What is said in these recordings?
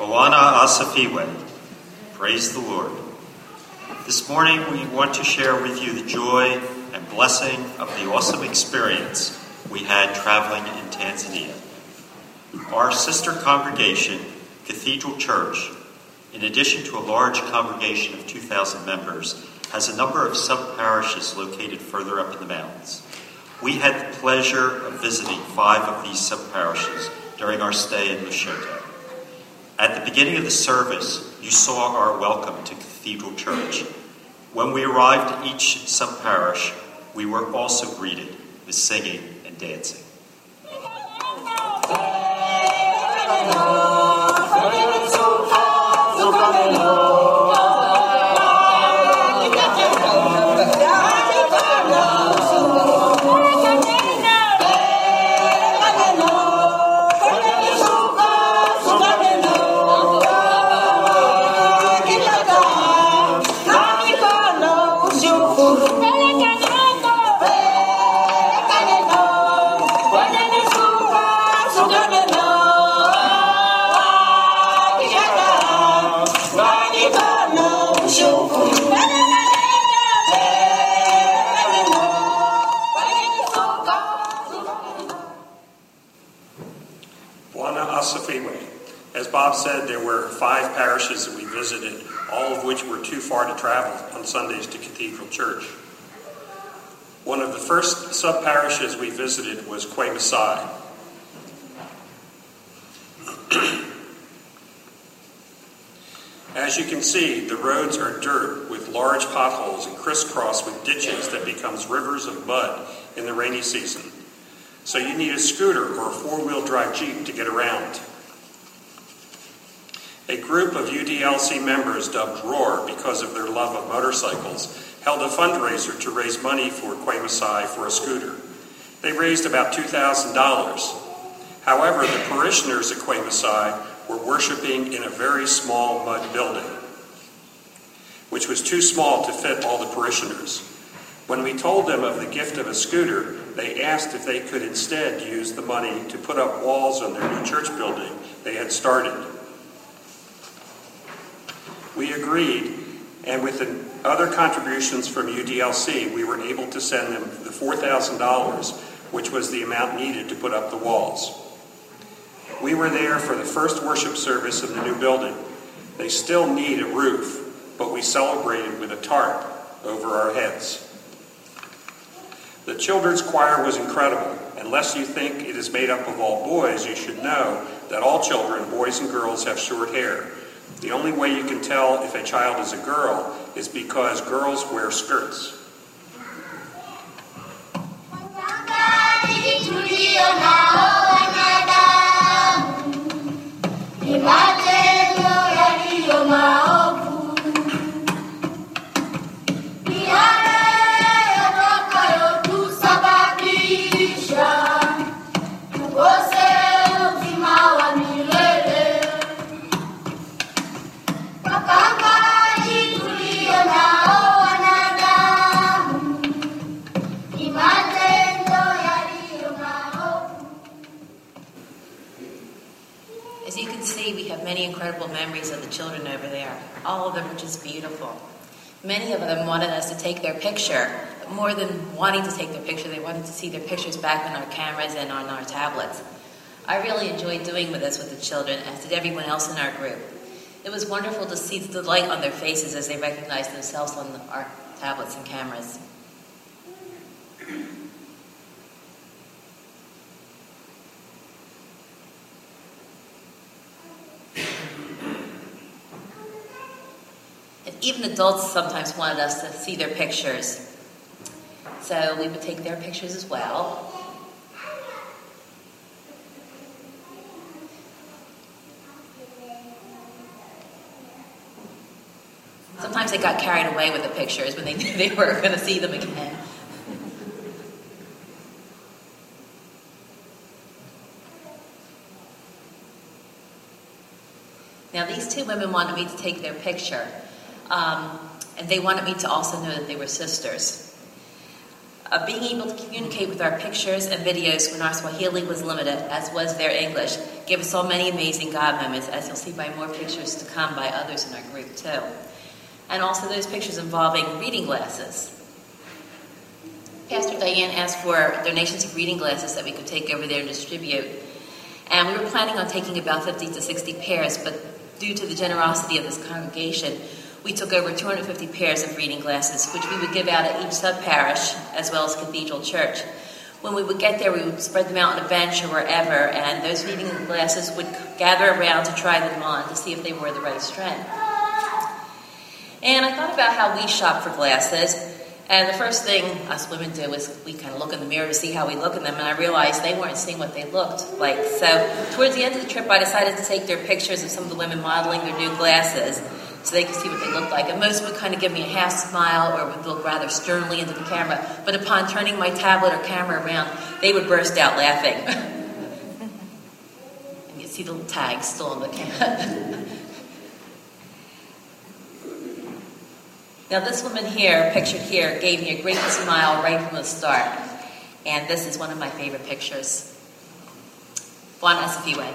Bwana Asifiwe. Praise the Lord. This morning we want to share with you the joy and blessing of the awesome experience we had traveling in Tanzania. Our sister congregation, Cathedral Church, in addition to a large congregation of 2,000 members, has a number of sub parishes located further up in the mountains. We had the pleasure of visiting five of these sub parishes during our stay in Lushoto. At the beginning of the service, you saw our welcome to Cathedral Church. When we arrived at each sub parish, we were also greeted with singing and dancing. As Bob said, there were five parishes that we visited, all of which were too far to travel on Sundays to Cathedral Church. One of the first sub parishes we visited was Kwemashai. As you can see, the roads are dirt with large potholes and crisscrossed with ditches that becomes rivers of mud in the rainy season. So you need a scooter or a four-wheel drive Jeep to get around. A group of UDLC members dubbed ROAR because of their love of motorcycles held a fundraiser to raise money for Kwemashai for a scooter. They raised about $2,000. However, the parishioners at Kwemashai were worshiping in a very small mud building, which was too small to fit all the parishioners. When we told them of the gift of a scooter, they asked if they could instead use the money to put up walls on their new church building they had started. We agreed, and with the other contributions from UDLC, we were able to send them the $4,000, which was the amount needed to put up the walls. We were there for the first worship service of the new building. They still need a roof, but we celebrated with a tarp over our heads. The children's choir was incredible. Unless you think it is made up of all boys, you should know that all children, boys and girls, have short hair. The only way you can tell if a child is a girl is because girls wear skirts. Incredible memories of the children over there. All of them are just beautiful. Many of them wanted us to take their picture. More than wanting to take their picture, they wanted to see their pictures back on our cameras and on our tablets. I really enjoyed doing with this with the children, as did everyone else in our group. It was wonderful to see the delight on their faces as they recognized themselves on the, our tablets and cameras. Even adults sometimes wanted us to see their pictures. So we would take their pictures as well. Sometimes they got carried away with the pictures when they knew they were going to see them again. Now, these two women wanted me to take their picture, um, and they wanted me to also know that they were sisters. Uh, being able to communicate with our pictures and videos when our Swahili was limited, as was their English, gave us so many amazing God moments, as you'll see by more pictures to come by others in our group, too. And also those pictures involving reading glasses. Pastor Diane asked for donations of reading glasses that we could take over there and distribute. And we were planning on taking about 50 to 60 pairs, but due to the generosity of this congregation, we took over 250 pairs of reading glasses, which we would give out at each sub parish as well as Cathedral Church. When we would get there, we would spread them out on a bench or wherever, and those reading glasses would gather around to try them on to see if they were the right strength. And I thought about how we shop for glasses, and the first thing us women do is we kind of look in the mirror to see how we look in them, and I realized they weren't seeing what they looked like. So, towards the end of the trip, I decided to take their pictures of some of the women modeling their new glasses so they could see what they looked like. And most would kind of give me a half smile or would look rather sternly into the camera. But upon turning my tablet or camera around, they would burst out laughing. and you see the tag still on the camera. now, this woman here, pictured here, gave me a great smile right from the start. And this is one of my favorite pictures. Bwana Asifiwe.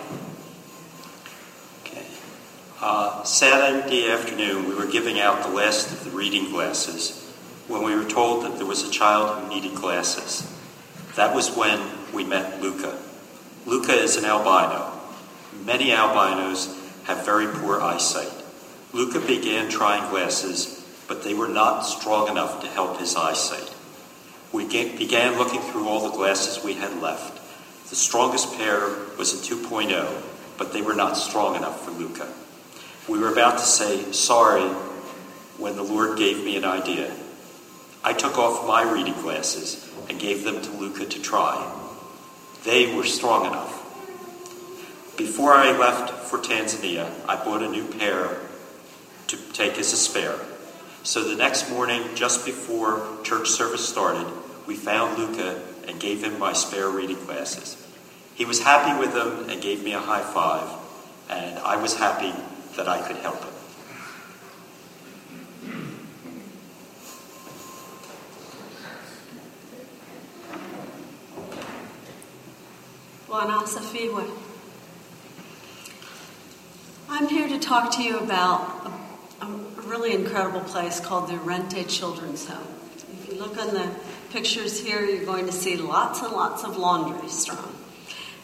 Uh, Saturday afternoon, we were giving out the last of the reading glasses when we were told that there was a child who needed glasses. That was when we met Luca. Luca is an albino. Many albinos have very poor eyesight. Luca began trying glasses, but they were not strong enough to help his eyesight. We ga- began looking through all the glasses we had left. The strongest pair was a 2.0, but they were not strong enough for Luca. We were about to say sorry when the Lord gave me an idea. I took off my reading glasses and gave them to Luca to try. They were strong enough. Before I left for Tanzania, I bought a new pair to take as a spare. So the next morning, just before church service started, we found Luca and gave him my spare reading glasses. He was happy with them and gave me a high five, and I was happy that I could help Asifiwe. I'm here to talk to you about a, a really incredible place called the Irente Children's Home. If you look on the pictures here, you're going to see lots and lots of laundry strewn.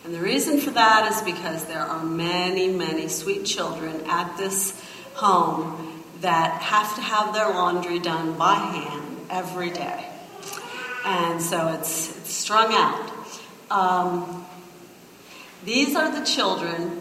And the reason for that is because there are many, many sweet children at this home that have to have their laundry done by hand every day. And so it's, it's strung out. Um, these are the children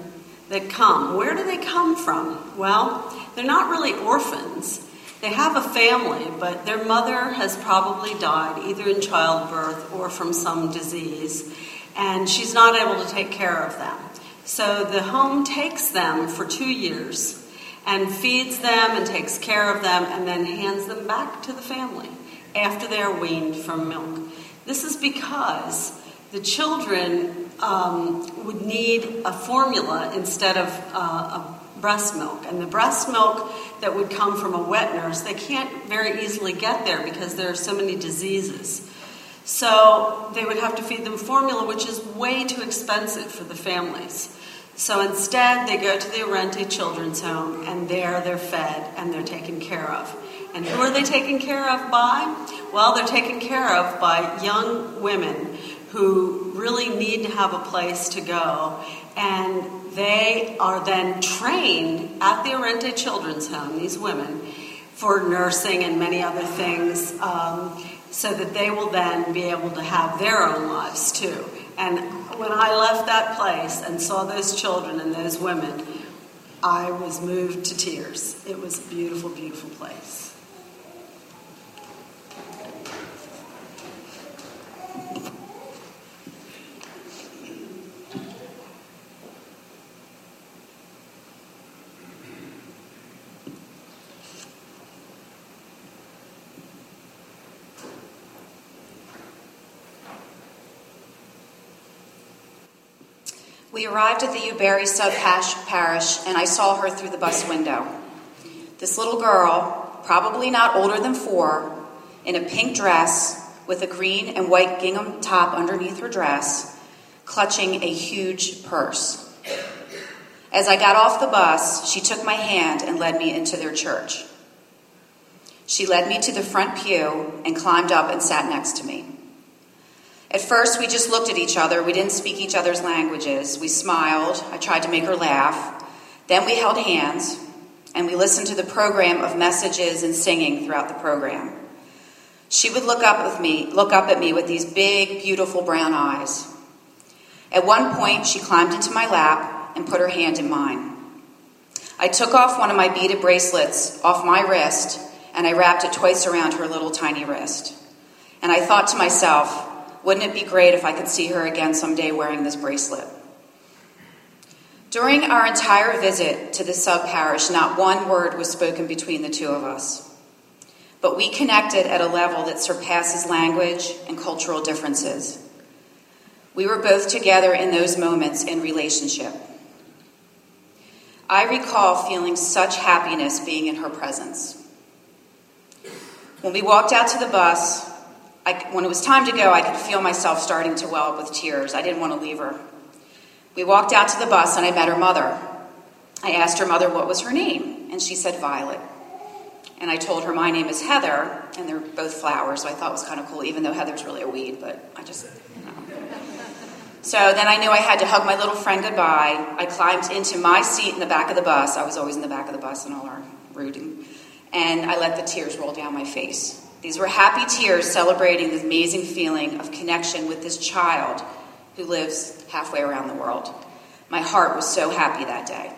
that come. Where do they come from? Well, they're not really orphans. They have a family, but their mother has probably died either in childbirth or from some disease, and she's not able to take care of them. So the home takes them for two years and feeds them and takes care of them and then hands them back to the family after they are weaned from milk. This is because the children um, would need a formula instead of uh, a breast milk. And the breast milk that would come from a wet nurse, they can't very easily get there because there are so many diseases. So they would have to feed them formula, which is way too expensive for the families. So instead, they go to the Irente Children's Home, and there they're fed and they're taken care of. And who are they taken care of by? Well, they're taken care of by young women who really need to have a place to go. And they are then trained at the Irente Children's Home, these women, for nursing and many other things, um, so that they will then be able to have their own lives too. And when I left that place and saw those children and those women, I was moved to tears. It was a beautiful, beautiful place. We arrived at the Uberry sub parish, and I saw her through the bus window. This little girl, probably not older than four, in a pink dress with a green and white gingham top underneath her dress, clutching a huge purse. As I got off the bus, she took my hand and led me into their church. She led me to the front pew and climbed up and sat next to me. At first, we just looked at each other. We didn't speak each other's languages. We smiled. I tried to make her laugh. Then we held hands and we listened to the program of messages and singing throughout the program. She would look up with me, look up at me with these big, beautiful brown eyes. At one point, she climbed into my lap and put her hand in mine. I took off one of my beaded bracelets off my wrist and I wrapped it twice around her little tiny wrist. And I thought to myself, wouldn't it be great if I could see her again someday wearing this bracelet? During our entire visit to the sub parish, not one word was spoken between the two of us. But we connected at a level that surpasses language and cultural differences. We were both together in those moments in relationship. I recall feeling such happiness being in her presence. When we walked out to the bus, I, when it was time to go, I could feel myself starting to well up with tears. I didn't want to leave her. We walked out to the bus and I met her mother. I asked her mother what was her name, and she said Violet. And I told her my name is Heather, and they're both flowers, so I thought it was kind of cool, even though Heather's really a weed, but I just. So then I knew I had to hug my little friend goodbye. I climbed into my seat in the back of the bus. I was always in the back of the bus in all our rooting. And I let the tears roll down my face. These were happy tears celebrating the amazing feeling of connection with this child who lives halfway around the world. My heart was so happy that day.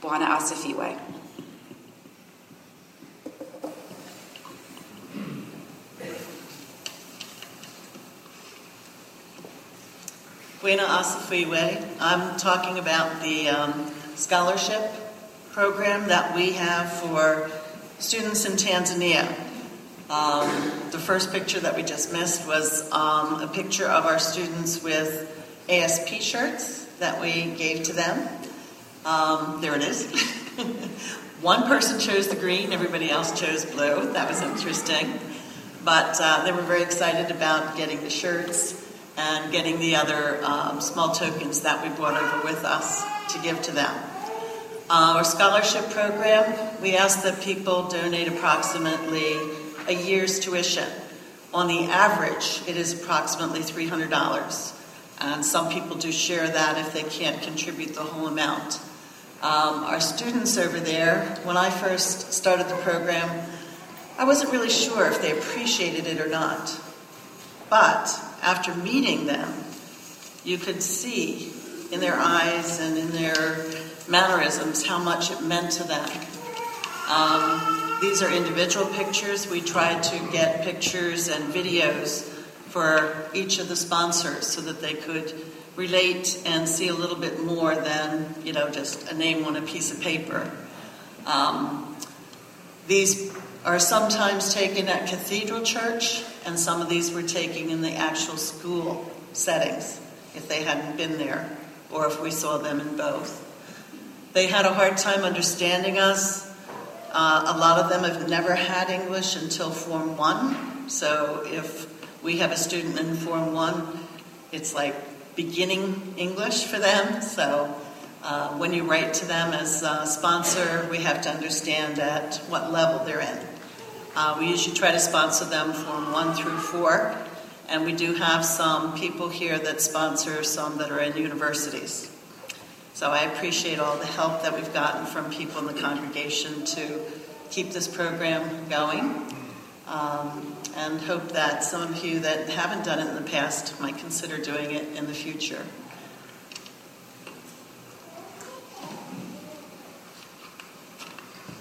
Bwana Asifiwe. Bwana Asifiwe. I'm talking about the um, scholarship program that we have for students in Tanzania. Um, the first picture that we just missed was um, a picture of our students with ASP shirts that we gave to them. Um, there it is. One person chose the green, everybody else chose blue. That was interesting. But uh, they were very excited about getting the shirts and getting the other um, small tokens that we brought over with us to give to them. Uh, our scholarship program, we ask that people donate approximately a year's tuition. On the average, it is approximately $300. And some people do share that if they can't contribute the whole amount. Um, our students over there, when I first started the program, I wasn't really sure if they appreciated it or not. But after meeting them, you could see in their eyes and in their mannerisms how much it meant to them. Um, these are individual pictures. We tried to get pictures and videos for each of the sponsors so that they could relate and see a little bit more than you know just a name on a piece of paper. Um, these are sometimes taken at Cathedral Church, and some of these were taken in the actual school settings if they hadn't been there, or if we saw them in both. They had a hard time understanding us. Uh, a lot of them have never had English until Form 1, so if we have a student in Form 1, it's like beginning English for them. So uh, when you write to them as a sponsor, we have to understand at what level they're in. Uh, we usually try to sponsor them Form one through four, and we do have some people here that sponsor some that are in universities. So I appreciate all the help that we've gotten from people in the congregation to keep this program going. Um, and hope that some of you that haven't done it in the past might consider doing it in the future.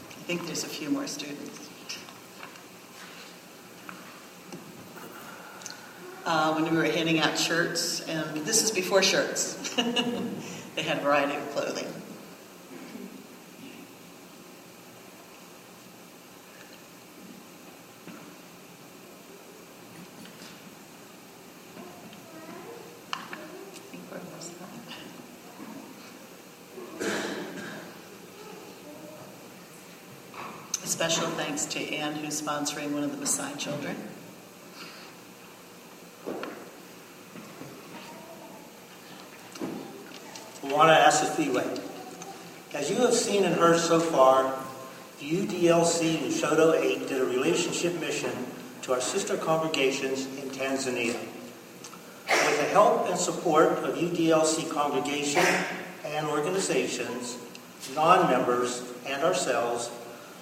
I think there's a few more students. Uh, when we were handing out shirts, and this is before shirts, they had a variety of clothing. Special thanks to Anne, who's sponsoring one of the Messiah children. As you have seen and heard so far, UDLC Lushoto 8 did a relationship mission to our sister congregations in Tanzania. With the help and support of UDLC congregation and organizations, non-members, and ourselves,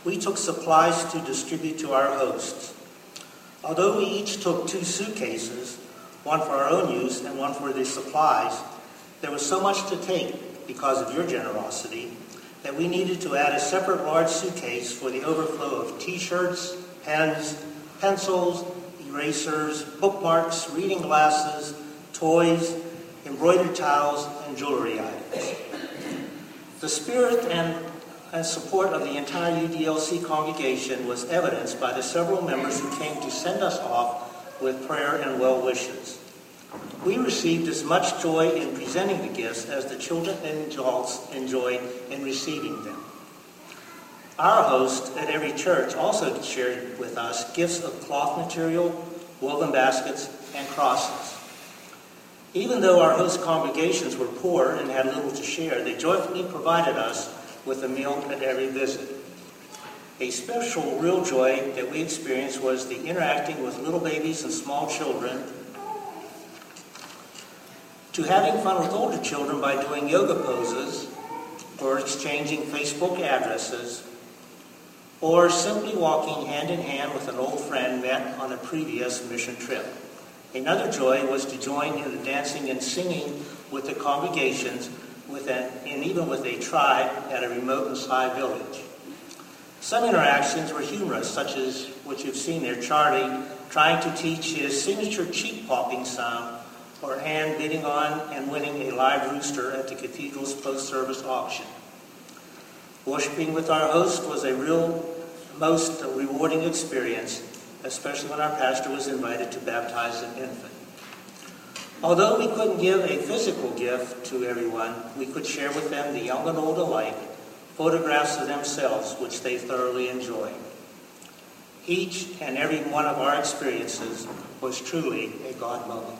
we took supplies to distribute to our hosts. Although we each took two suitcases, one for our own use and one for the supplies, there was so much to take because of your generosity that we needed to add a separate large suitcase for the overflow of t-shirts, pens, pencils, erasers, bookmarks, reading glasses, toys, embroidered towels, and jewelry items. The spirit and, and support of the entire UDLC congregation was evidenced by the several members who came to send us off with prayer and well wishes. We received as much joy in presenting the gifts as the children and adults enjoyed in receiving them. Our host at every church also shared with us gifts of cloth material, woven baskets, and crosses. Even though our host congregations were poor and had little to share, they joyfully provided us with a meal at every visit. A special real joy that we experienced was the interacting with little babies and small children, to having fun with older children by doing yoga poses, or exchanging Facebook addresses, or simply walking hand in hand with an old friend met on a previous mission trip. Another joy was to join in the dancing and singing with the congregations with an, and even with a tribe at a remote Maasai village. Some interactions were humorous, such as what you've seen there, Charlie trying to teach his signature cheek popping sound, or Anne bidding on and winning a live rooster at the cathedral's post-service auction. Worshipping with our host was a real, most rewarding experience, especially when our pastor was invited to baptize an infant. Although we couldn't give a physical gift to everyone, we could share with them, the young and old alike, photographs of themselves which they thoroughly enjoyed. Each and every one of our experiences was truly a God moment.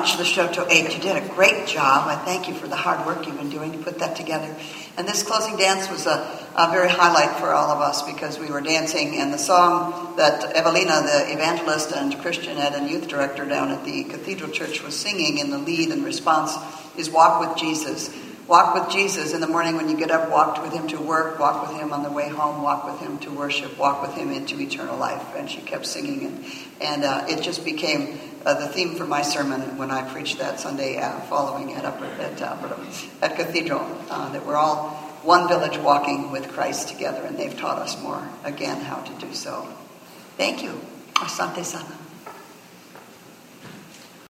Much, Lushoto 8. You did a great job. I thank you for the hard work you've been doing to put that together. And this closing dance was a, a very highlight for all of us because we were dancing, and the song that Evelina, the evangelist and Christian ed and youth director down at the Cathedral Church, was singing in the lead and response is Walk with Jesus. Walk with Jesus in the morning when you get up, walk with him to work, walk with him on the way home, walk with him to worship, walk with him into eternal life. And she kept singing, and, and uh, it just became uh, the theme for my sermon when I preached that Sunday uh, following it up at, uh, at Cathedral, uh, that we're all one village walking with Christ together, and they've taught us more, again, how to do so. Thank you. Asante sana.